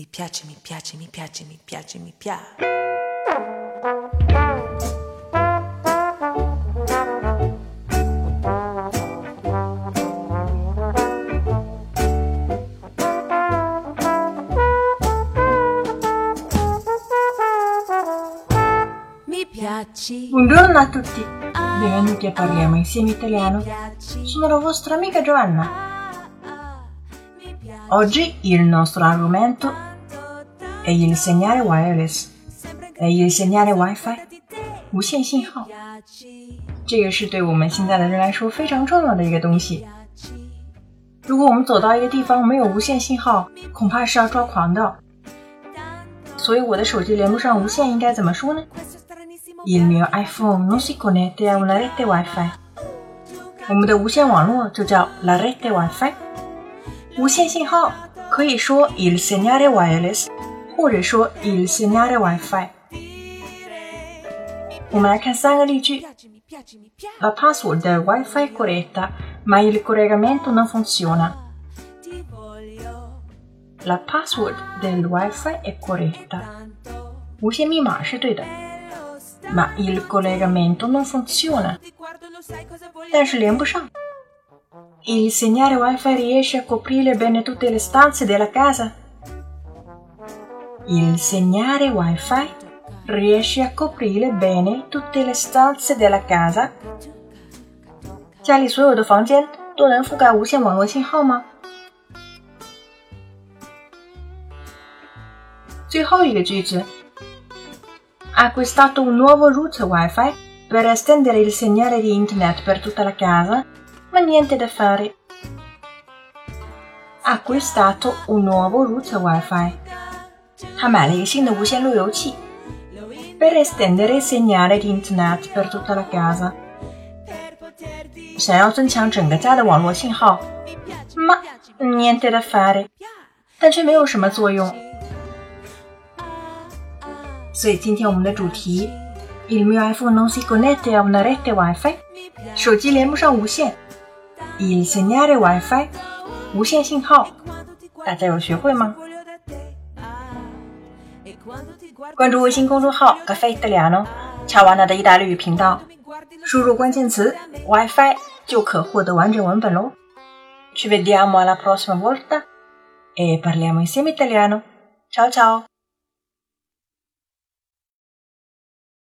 Mi piace, mi piace, mi piace, mi piace, mi piace. Mi piaci. Buongiorno a tutti, benvenuti a Parliamo insieme italiano. Sono la vostra amica Giovanna. Oggi il nostro argomento è il segnale wireless, è il segnale WiFi，无线信号。这个是对我们现在的人来说非常重要的一个东西。如果我们走到一个地方没有无线信号，恐怕是要抓狂的。所以我的手机连不上无线应该怎么说呢？Il mio iPhone non si connette a una rete WiFi。我们的无线网络就叫 la rete WiFi。无线信号可以说 il segnale wireless，或者说 il segnale WiFi。我们来看三个例句。La password del WiFi è corretta, ma il collegamento non funziona. La password del WiFi è corretta. 无线密码是对的。ma il collegamento non funziona. 但是连不上。Il segnale wifi riesce a coprire bene tutte le stanze della casa? Il segnale wifi riesce a coprire bene tutte le stanze della casa? 家里所有的房间都能覆盖无线网络信号吗？最后一个句子。ha acquistato un nuovo router wifi per estendere il segnale di internet per tutta la casa, ma niente da fare. Ha acquistato un nuovo router wifi. 他买了一个新的无线路由器，per estendere il segnale di internet per tutta la casa。想要增强整个家的网络信号，ma niente da fare，但却没有什么作用。所以今天我们的主题，il mio iPhone non si connette a una rete WiFi，手机连不上无线，il segnale WiFi，无线信号，大家有学会吗？关注微信公众号 “Caffè Italiano”，乔瓦纳的意大利语频道，输入关键词 “WiFi” 就可获得完整文本喽。Ci vediamo alla prossima volta e parliamo insieme italiano. Ciao ciao!